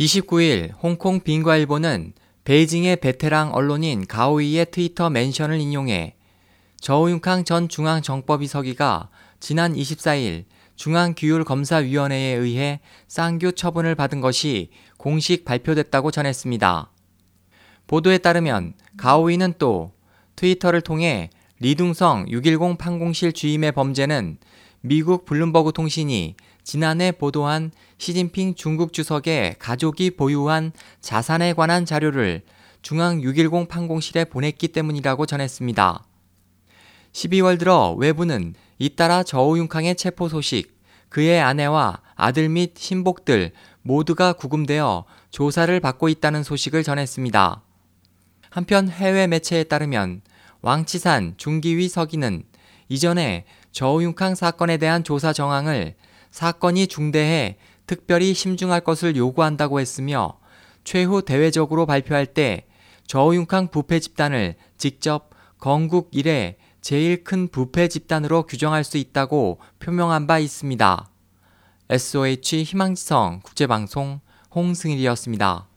29일 홍콩 빈과일보는 베이징의 베테랑 언론인 가오이의 트위터 멘션을 인용해 저우융캉 전 중앙정법위서기가 지난 24일 중앙규율검사위원회에 의해 쌍교 처분을 받은 것이 공식 발표됐다고 전했습니다. 보도에 따르면 가오이는 또 트위터를 통해 리둥성 610 판공실 주임의 범죄는 미국 블룸버그 통신이 지난해 보도한 시진핑 중국 주석의 가족이 보유한 자산에 관한 자료를 중앙 610 판공실에 보냈기 때문이라고 전했습니다. 12월 들어 외부는 잇따라 저우융캉의 체포 소식, 그의 아내와 아들 및 신복들 모두가 구금되어 조사를 받고 있다는 소식을 전했습니다. 한편 해외 매체에 따르면 왕치산 중기위 서기는 이전에 저우융캉 사건에 대한 조사 정황을 사건이 중대해 특별히 심중할 것을 요구한다고 했으며 최후 대외적으로 발표할 때 저우융캉 부패 집단을 직접 건국 이래 제일 큰 부패 집단으로 규정할 수 있다고 표명한 바 있습니다. SOH 희망지성 국제방송 홍승일이었습니다.